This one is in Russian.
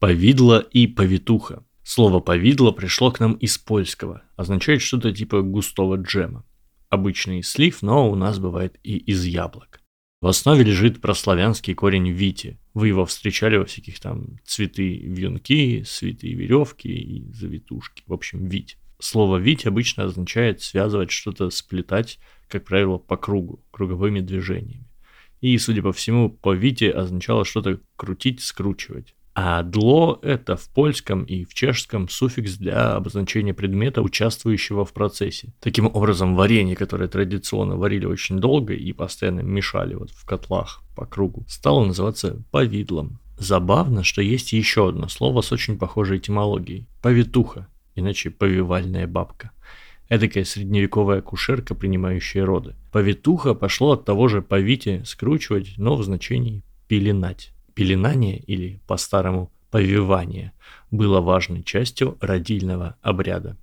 Повидло и повитуха. Слово «повидло» пришло к нам из польского, означает что-то типа густого джема. Обычный слив, но у нас бывает и из яблок. В основе лежит прославянский корень «вити». Вы его встречали во всяких там цветы вьюнки, цветы веревки и завитушки. В общем, «вить». Слово «вить» обычно означает связывать что-то, сплетать, как правило, по кругу, круговыми движениями. И, судя по всему, по «вите» означало что-то крутить, скручивать. А дло – это в польском и в чешском суффикс для обозначения предмета, участвующего в процессе. Таким образом, варенье, которое традиционно варили очень долго и постоянно мешали вот в котлах по кругу, стало называться повидлом. Забавно, что есть еще одно слово с очень похожей этимологией – повитуха, иначе повивальная бабка. Эдакая средневековая кушерка, принимающая роды. Повитуха пошло от того же повите скручивать, но в значении пеленать. Пеленание или по-старому повивание было важной частью родильного обряда.